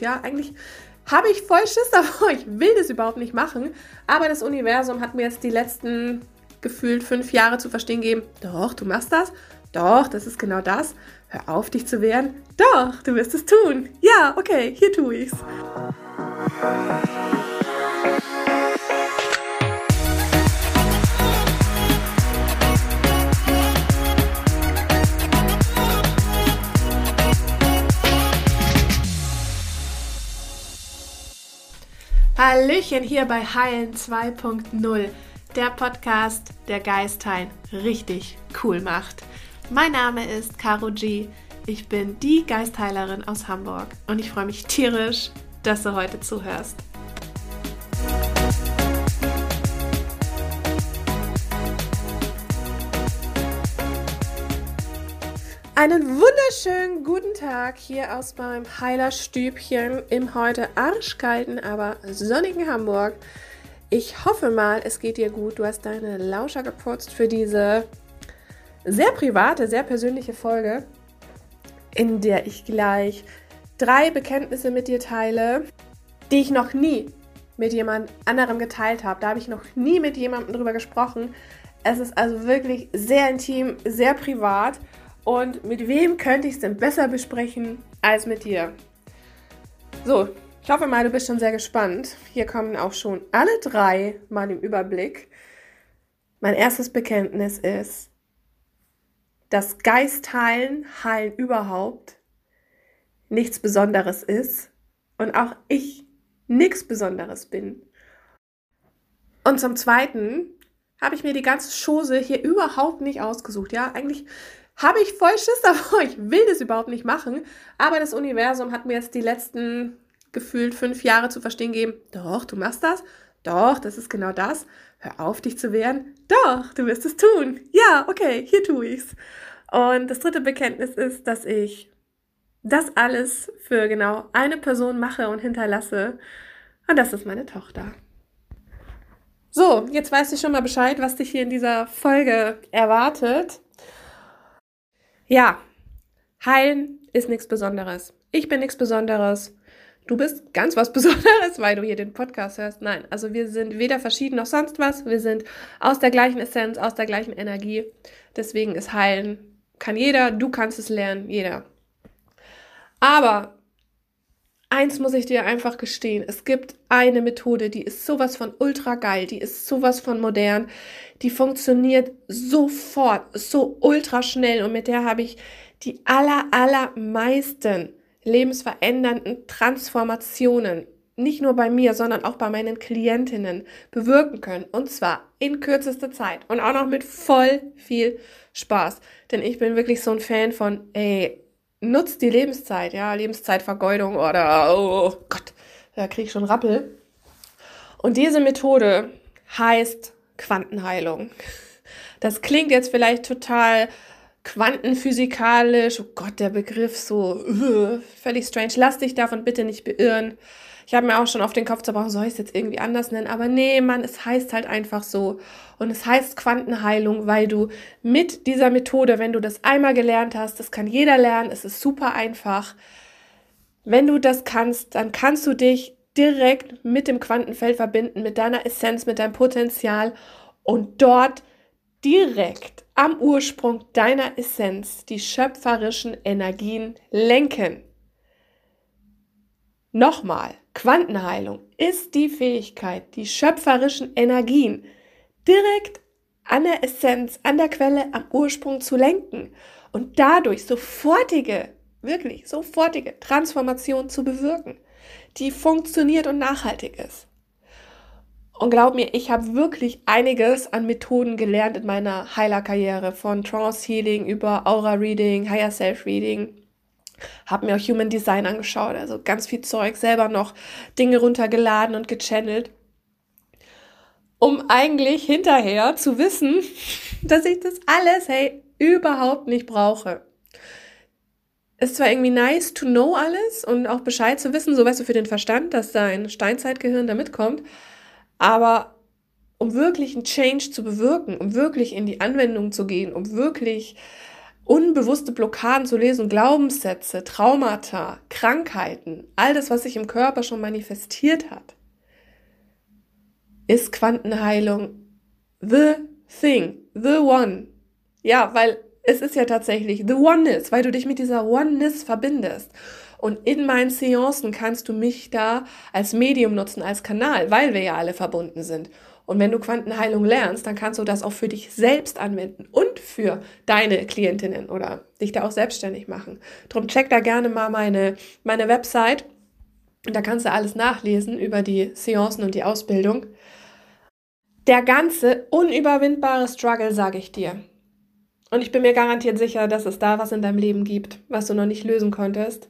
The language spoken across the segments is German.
Ja, eigentlich habe ich voll Schiss davor. Ich will das überhaupt nicht machen. Aber das Universum hat mir jetzt die letzten gefühlt fünf Jahre zu verstehen gegeben, doch, du machst das. Doch, das ist genau das. Hör auf, dich zu wehren. Doch, du wirst es tun. Ja, okay, hier tue ich's. Hallöchen hier bei Heilen 2.0, der Podcast, der Geistheilen richtig cool macht. Mein Name ist Caro G. Ich bin die Geistheilerin aus Hamburg und ich freue mich tierisch, dass du heute zuhörst. Einen wunderschönen guten Tag hier aus meinem Heilerstübchen im heute arschkalten, aber sonnigen Hamburg. Ich hoffe mal, es geht dir gut. Du hast deine Lauscher geputzt für diese sehr private, sehr persönliche Folge, in der ich gleich drei Bekenntnisse mit dir teile, die ich noch nie mit jemand anderem geteilt habe. Da habe ich noch nie mit jemandem drüber gesprochen. Es ist also wirklich sehr intim, sehr privat. Und mit wem könnte ich es denn besser besprechen als mit dir? So, ich hoffe mal, du bist schon sehr gespannt. Hier kommen auch schon alle drei mal im Überblick. Mein erstes Bekenntnis ist, dass Geistheilen, Heilen überhaupt nichts Besonderes ist und auch ich nichts Besonderes bin. Und zum Zweiten habe ich mir die ganze Chose hier überhaupt nicht ausgesucht. Ja, eigentlich habe ich voll Schiss davor. Ich will das überhaupt nicht machen. Aber das Universum hat mir jetzt die letzten gefühlt fünf Jahre zu verstehen gegeben, doch, du machst das. Doch, das ist genau das. Hör auf, dich zu wehren. Doch, du wirst es tun. Ja, okay, hier tue ich's. Und das dritte Bekenntnis ist, dass ich das alles für genau eine Person mache und hinterlasse. Und das ist meine Tochter. So, jetzt weißt du schon mal Bescheid, was dich hier in dieser Folge erwartet. Ja, heilen ist nichts Besonderes. Ich bin nichts Besonderes. Du bist ganz was Besonderes, weil du hier den Podcast hörst. Nein, also wir sind weder verschieden noch sonst was. Wir sind aus der gleichen Essenz, aus der gleichen Energie. Deswegen ist heilen, kann jeder, du kannst es lernen, jeder. Aber eins muss ich dir einfach gestehen, es gibt eine Methode, die ist sowas von ultra geil, die ist sowas von modern, die funktioniert sofort, so ultra schnell und mit der habe ich die aller, allermeisten lebensverändernden Transformationen, nicht nur bei mir, sondern auch bei meinen Klientinnen bewirken können. Und zwar in kürzester Zeit und auch noch mit voll viel Spaß. Denn ich bin wirklich so ein Fan von, ey, nutzt die Lebenszeit, ja, Lebenszeitvergeudung oder, oh Gott, da kriege ich schon Rappel. Und diese Methode heißt Quantenheilung. Das klingt jetzt vielleicht total quantenphysikalisch, oh Gott, der Begriff so uh, völlig strange. Lass dich davon bitte nicht beirren. Ich habe mir auch schon auf den Kopf zerbrochen, soll ich es jetzt irgendwie anders nennen? Aber nee, Mann, es heißt halt einfach so. Und es heißt Quantenheilung, weil du mit dieser Methode, wenn du das einmal gelernt hast, das kann jeder lernen, es ist super einfach. Wenn du das kannst, dann kannst du dich direkt mit dem Quantenfeld verbinden, mit deiner Essenz, mit deinem Potenzial und dort direkt am Ursprung deiner Essenz die schöpferischen Energien lenken. Nochmal, Quantenheilung ist die Fähigkeit, die schöpferischen Energien direkt an der Essenz, an der Quelle, am Ursprung zu lenken und dadurch sofortige, wirklich sofortige Transformation zu bewirken, die funktioniert und nachhaltig ist. Und glaub mir, ich habe wirklich einiges an Methoden gelernt in meiner Heilerkarriere, von Trance Healing über Aura Reading, Higher Self Reading. Habe mir auch Human Design angeschaut, also ganz viel Zeug, selber noch Dinge runtergeladen und gechannelt, um eigentlich hinterher zu wissen, dass ich das alles, hey, überhaupt nicht brauche. Ist zwar irgendwie nice to know alles und auch Bescheid zu wissen, so weißt du für den Verstand, dass dein Steinzeitgehirn da mitkommt, aber um wirklich einen Change zu bewirken, um wirklich in die Anwendung zu gehen, um wirklich unbewusste Blockaden zu lesen, Glaubenssätze, Traumata, Krankheiten, all das, was sich im Körper schon manifestiert hat, ist Quantenheilung the thing, the one. Ja, weil es ist ja tatsächlich the oneness, weil du dich mit dieser oneness verbindest. Und in meinen Seancen kannst du mich da als Medium nutzen, als Kanal, weil wir ja alle verbunden sind. Und wenn du Quantenheilung lernst, dann kannst du das auch für dich selbst anwenden und für deine Klientinnen oder dich da auch selbstständig machen. Drum check da gerne mal meine, meine Website. Da kannst du alles nachlesen über die Seancen und die Ausbildung. Der ganze unüberwindbare Struggle, sage ich dir. Und ich bin mir garantiert sicher, dass es da was in deinem Leben gibt, was du noch nicht lösen konntest.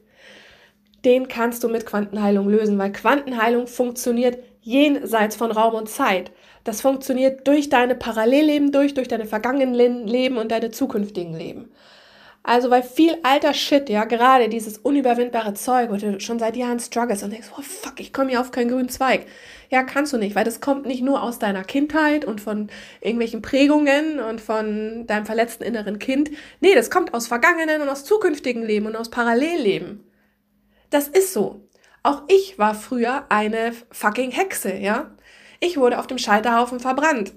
Den kannst du mit Quantenheilung lösen, weil Quantenheilung funktioniert jenseits von Raum und Zeit. Das funktioniert durch deine Parallelleben durch, durch deine vergangenen Leben und deine zukünftigen Leben. Also, weil viel alter Shit, ja, gerade dieses unüberwindbare Zeug, wo du schon seit Jahren struggles und denkst, oh fuck, ich komme hier auf keinen grünen Zweig. Ja, kannst du nicht, weil das kommt nicht nur aus deiner Kindheit und von irgendwelchen Prägungen und von deinem verletzten inneren Kind. Nee, das kommt aus vergangenen und aus zukünftigen Leben und aus Parallelleben. Das ist so. Auch ich war früher eine fucking Hexe, ja. Ich wurde auf dem Scheiterhaufen verbrannt.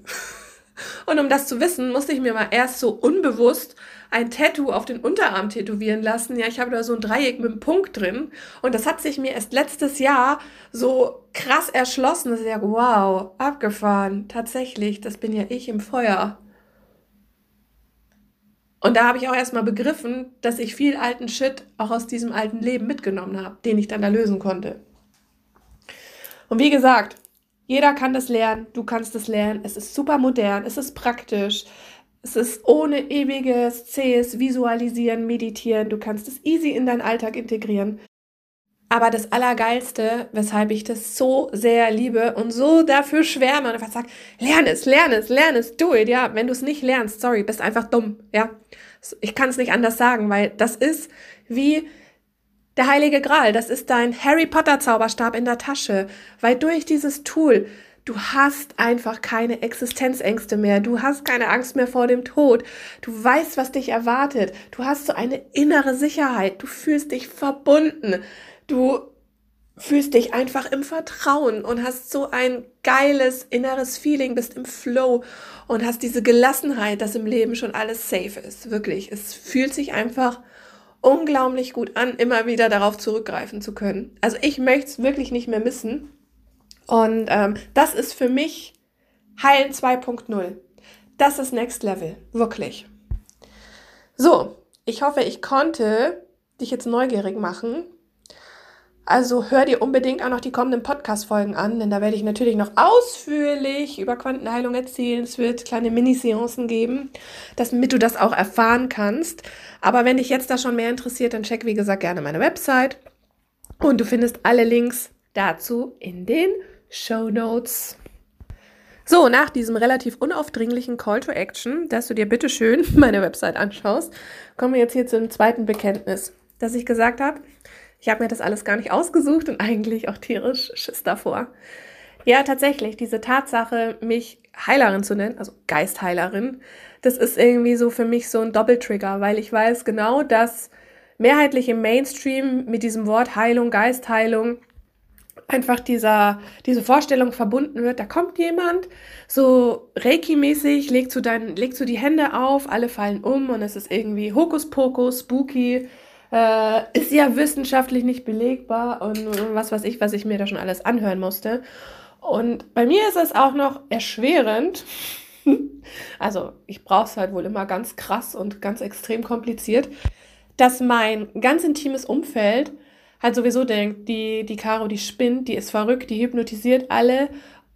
Und um das zu wissen, musste ich mir mal erst so unbewusst ein Tattoo auf den Unterarm tätowieren lassen. Ja, ich habe da so ein Dreieck mit einem Punkt drin. Und das hat sich mir erst letztes Jahr so krass erschlossen, dass ich sage, wow, abgefahren. Tatsächlich, das bin ja ich im Feuer. Und da habe ich auch erstmal begriffen, dass ich viel alten Shit auch aus diesem alten Leben mitgenommen habe, den ich dann da lösen konnte. Und wie gesagt, jeder kann das lernen, du kannst es lernen. Es ist super modern, es ist praktisch, es ist ohne ewiges, zähes Visualisieren, Meditieren. Du kannst es easy in deinen Alltag integrieren. Aber das Allergeilste, weshalb ich das so sehr liebe und so dafür schwärme und einfach sage, lerne es, lerne es, lerne es, do it, ja. Wenn du es nicht lernst, sorry, bist einfach dumm, ja. Ich kann es nicht anders sagen, weil das ist wie der heilige Gral, das ist dein Harry Potter Zauberstab in der Tasche, weil durch dieses Tool Du hast einfach keine Existenzängste mehr. Du hast keine Angst mehr vor dem Tod. Du weißt, was dich erwartet. Du hast so eine innere Sicherheit. Du fühlst dich verbunden. Du fühlst dich einfach im Vertrauen und hast so ein geiles inneres Feeling, bist im Flow und hast diese Gelassenheit, dass im Leben schon alles safe ist. Wirklich. Es fühlt sich einfach unglaublich gut an, immer wieder darauf zurückgreifen zu können. Also ich möchte es wirklich nicht mehr missen. Und ähm, das ist für mich Heilen 2.0. Das ist Next Level, wirklich. So, ich hoffe, ich konnte dich jetzt neugierig machen also hör dir unbedingt auch noch die kommenden Podcast-Folgen an, denn da werde ich natürlich noch ausführlich über Quantenheilung erzählen. Es wird kleine Mini-Seancen geben, damit du das auch erfahren kannst. Aber wenn dich jetzt da schon mehr interessiert, dann check, wie gesagt, gerne meine Website. Und du findest alle Links dazu in den Show Notes. So, nach diesem relativ unaufdringlichen Call to Action, dass du dir bitte schön meine Website anschaust, kommen wir jetzt hier zum zweiten Bekenntnis, das ich gesagt habe. Ich habe mir das alles gar nicht ausgesucht und eigentlich auch tierisch Schiss davor. Ja, tatsächlich, diese Tatsache, mich Heilerin zu nennen, also Geistheilerin, das ist irgendwie so für mich so ein Doppeltrigger, weil ich weiß genau, dass mehrheitlich im Mainstream mit diesem Wort Heilung, Geistheilung einfach dieser, diese Vorstellung verbunden wird, da kommt jemand, so Reiki-mäßig, legst du dein, legst du die Hände auf, alle fallen um und es ist irgendwie Hokuspokus, spooky, äh, ist ja wissenschaftlich nicht belegbar und, was weiß ich, was ich mir da schon alles anhören musste. Und bei mir ist es auch noch erschwerend. also ich brauche es halt wohl immer ganz krass und ganz extrem kompliziert, dass mein ganz intimes Umfeld halt sowieso denkt, die, die Caro, die spinnt, die ist verrückt, die hypnotisiert alle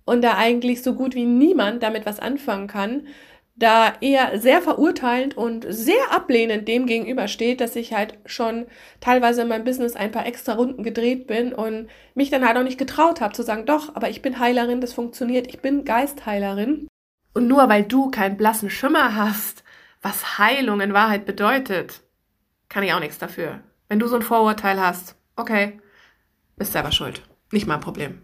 und da eigentlich so gut wie niemand damit was anfangen kann da eher sehr verurteilend und sehr ablehnend dem gegenübersteht, dass ich halt schon teilweise in meinem Business ein paar extra Runden gedreht bin und mich dann halt auch nicht getraut habe zu sagen, doch, aber ich bin Heilerin, das funktioniert, ich bin Geistheilerin. Und nur weil du keinen blassen Schimmer hast, was Heilung in Wahrheit bedeutet, kann ich auch nichts dafür. Wenn du so ein Vorurteil hast, okay, bist selber schuld. Nicht mein Problem.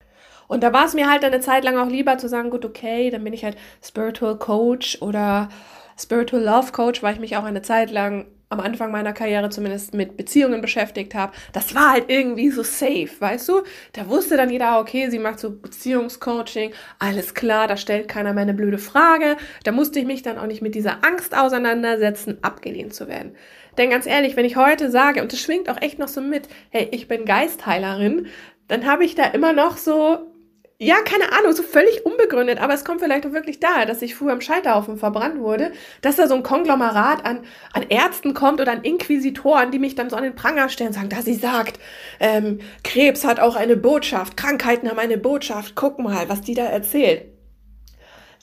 Und da war es mir halt eine Zeit lang auch lieber zu sagen, gut, okay, dann bin ich halt Spiritual Coach oder Spiritual Love Coach, weil ich mich auch eine Zeit lang am Anfang meiner Karriere zumindest mit Beziehungen beschäftigt habe, das war halt irgendwie so safe, weißt du? Da wusste dann jeder, okay, sie macht so Beziehungscoaching, alles klar, da stellt keiner mehr eine blöde Frage. Da musste ich mich dann auch nicht mit dieser Angst auseinandersetzen, abgelehnt zu werden. Denn ganz ehrlich, wenn ich heute sage, und das schwingt auch echt noch so mit, hey, ich bin Geistheilerin, dann habe ich da immer noch so ja, keine Ahnung, so völlig unbegründet, aber es kommt vielleicht auch wirklich daher, dass ich früher im Scheiterhaufen verbrannt wurde, dass da so ein Konglomerat an, an Ärzten kommt oder an Inquisitoren, die mich dann so an den Pranger stellen und sagen, da sie sagt, ähm, Krebs hat auch eine Botschaft, Krankheiten haben eine Botschaft, guck mal, was die da erzählt.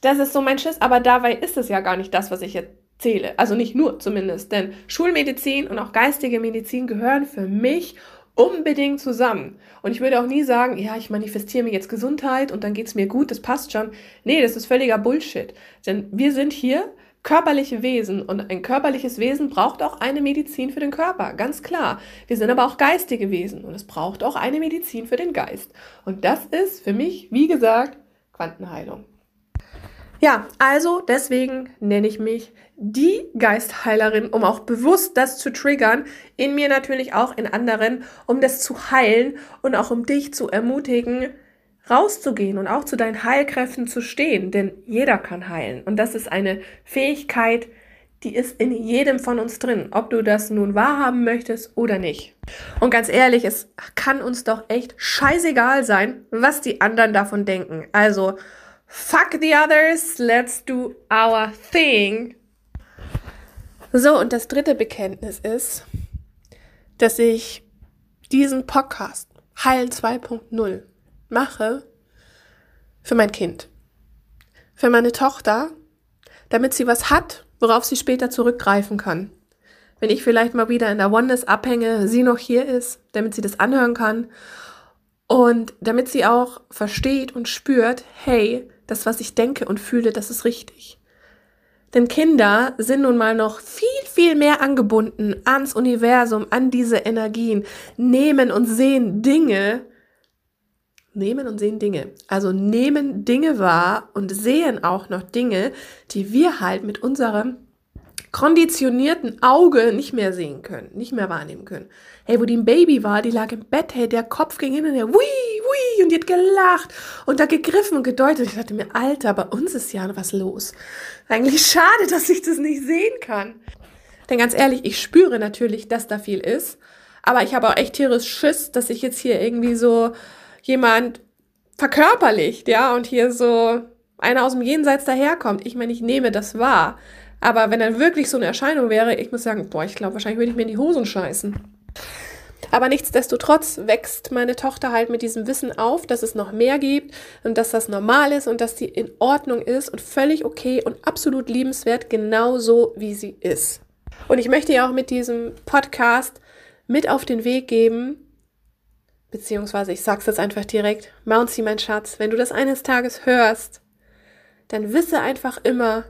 Das ist so mein Schiss, aber dabei ist es ja gar nicht das, was ich erzähle. Also nicht nur zumindest, denn Schulmedizin und auch geistige Medizin gehören für mich unbedingt zusammen. Und ich würde auch nie sagen, ja, ich manifestiere mir jetzt Gesundheit und dann geht's mir gut, das passt schon. Nee, das ist völliger Bullshit. Denn wir sind hier körperliche Wesen und ein körperliches Wesen braucht auch eine Medizin für den Körper, ganz klar. Wir sind aber auch geistige Wesen und es braucht auch eine Medizin für den Geist. Und das ist für mich, wie gesagt, Quantenheilung. Ja, also deswegen nenne ich mich die Geistheilerin, um auch bewusst das zu triggern, in mir natürlich auch in anderen, um das zu heilen und auch um dich zu ermutigen, rauszugehen und auch zu deinen Heilkräften zu stehen, denn jeder kann heilen und das ist eine Fähigkeit, die ist in jedem von uns drin, ob du das nun wahrhaben möchtest oder nicht. Und ganz ehrlich, es kann uns doch echt scheißegal sein, was die anderen davon denken. Also, fuck the others, let's do our thing. So, und das dritte Bekenntnis ist, dass ich diesen Podcast Heilen 2.0 mache für mein Kind, für meine Tochter, damit sie was hat, worauf sie später zurückgreifen kann. Wenn ich vielleicht mal wieder in der Oneness abhänge, sie noch hier ist, damit sie das anhören kann und damit sie auch versteht und spürt, hey, das, was ich denke und fühle, das ist richtig. Denn Kinder sind nun mal noch viel, viel mehr angebunden ans Universum, an diese Energien, nehmen und sehen Dinge, nehmen und sehen Dinge. Also nehmen Dinge wahr und sehen auch noch Dinge, die wir halt mit unserem konditionierten Auge nicht mehr sehen können, nicht mehr wahrnehmen können. Hey, wo die ein Baby war, die lag im Bett, hey, der Kopf ging hin und der, wui, wui, und die hat gelacht und da gegriffen und gedeutet. Ich dachte mir, Alter, bei uns ist ja was los. Eigentlich schade, dass ich das nicht sehen kann. Denn ganz ehrlich, ich spüre natürlich, dass da viel ist, aber ich habe auch echt tierisch Schiss, dass ich jetzt hier irgendwie so jemand verkörperlicht, ja, und hier so einer aus dem Jenseits daherkommt. Ich meine, ich nehme das wahr. Aber wenn dann wirklich so eine Erscheinung wäre, ich muss sagen, boah, ich glaube, wahrscheinlich würde ich mir in die Hosen scheißen. Aber nichtsdestotrotz wächst meine Tochter halt mit diesem Wissen auf, dass es noch mehr gibt und dass das normal ist und dass sie in Ordnung ist und völlig okay und absolut liebenswert, genauso wie sie ist. Und ich möchte ja auch mit diesem Podcast mit auf den Weg geben, beziehungsweise ich sag's jetzt einfach direkt, Mouncy, mein Schatz, wenn du das eines Tages hörst, dann wisse einfach immer,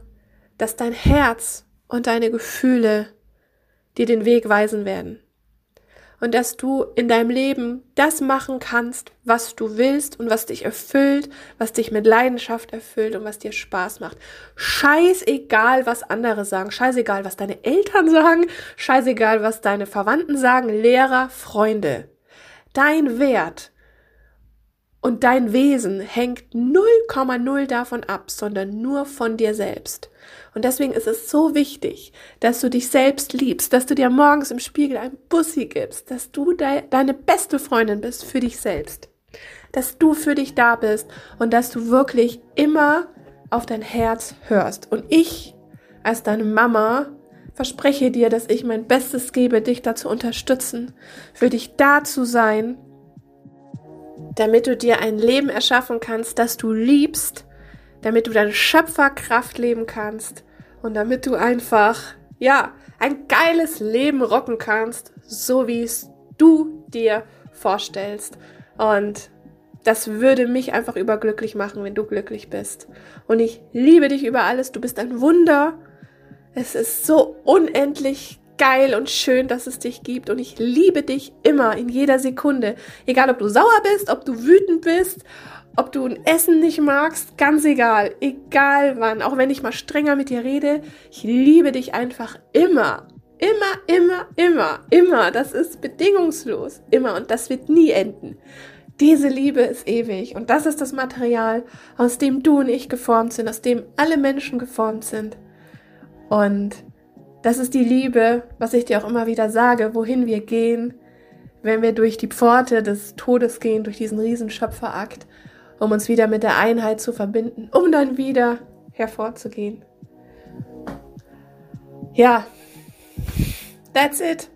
dass dein Herz und deine Gefühle dir den Weg weisen werden. Und dass du in deinem Leben das machen kannst, was du willst und was dich erfüllt, was dich mit Leidenschaft erfüllt und was dir Spaß macht. Scheißegal, was andere sagen, scheißegal, was deine Eltern sagen, scheißegal, was deine Verwandten sagen, Lehrer, Freunde. Dein Wert und dein Wesen hängt 0,0 davon ab, sondern nur von dir selbst. Und deswegen ist es so wichtig, dass du dich selbst liebst, dass du dir morgens im Spiegel ein Bussi gibst, dass du de deine beste Freundin bist für dich selbst, dass du für dich da bist und dass du wirklich immer auf dein Herz hörst. Und ich als deine Mama verspreche dir, dass ich mein Bestes gebe, dich da zu unterstützen, für dich da zu sein damit du dir ein Leben erschaffen kannst, das du liebst, damit du deine Schöpferkraft leben kannst und damit du einfach, ja, ein geiles Leben rocken kannst, so wie es du dir vorstellst. Und das würde mich einfach überglücklich machen, wenn du glücklich bist. Und ich liebe dich über alles. Du bist ein Wunder. Es ist so unendlich geil und schön, dass es dich gibt und ich liebe dich immer in jeder Sekunde. Egal, ob du sauer bist, ob du wütend bist, ob du ein Essen nicht magst, ganz egal, egal wann, auch wenn ich mal strenger mit dir rede, ich liebe dich einfach immer Immer, immer, immer, immer. Das ist bedingungslos. Immer. Und das wird nie enden. Diese Liebe ist ewig. Und das ist das Material, aus dem du und ich geformt sind, aus dem alle Menschen geformt sind. Und das ist die Liebe, was ich dir auch immer wieder sage, wohin wir gehen, wenn wir durch die Pforte des Todes gehen, durch diesen Riesenschöpferakt, um uns wieder mit der Einheit zu verbinden, um dann wieder hervorzugehen. Ja, that's it.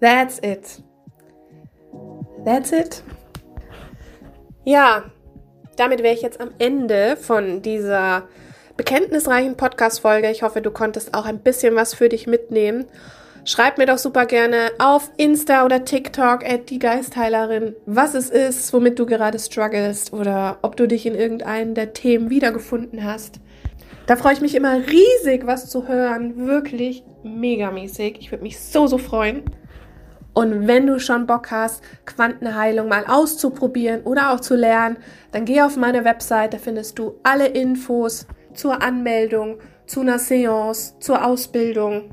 That's it. That's it. Ja, damit wäre ich jetzt am Ende von dieser bekenntnisreichen Podcast-Folge. Ich hoffe, du konntest auch ein bisschen was für dich mitnehmen. Schreib mir doch super gerne auf Insta oder TikTok at die Geistheilerin, was es ist, womit du gerade strugglest oder ob du dich in irgendeinem der Themen wiedergefunden hast. Da freue ich mich immer riesig, was zu hören. Wirklich megamäßig. Ich würde mich so, so freuen. Und wenn du schon Bock hast, Quantenheilung mal auszuprobieren oder auch zu lernen, dann geh auf meine Website, da findest du alle Infos zur Anmeldung, zu einer Seance, zur Ausbildung.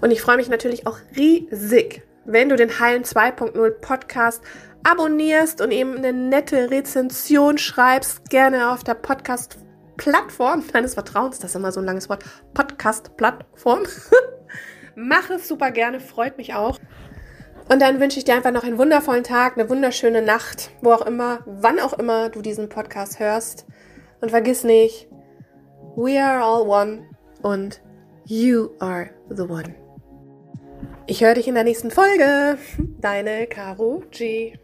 Und ich freue mich natürlich auch riesig, wenn du den Heilen 2.0 Podcast abonnierst und eben eine nette Rezension schreibst, gerne auf der Podcast-Plattform deines Vertrauens. Das ist immer so ein langes Wort. Podcast-Plattform. Mach es super gerne, freut mich auch. Und dann wünsche ich dir einfach noch einen wundervollen Tag, eine wunderschöne Nacht, wo auch immer, wann auch immer du diesen Podcast hörst. Und vergiss nicht, We are all one und You are the one. Ich höre dich in der nächsten Folge. Deine Caro G.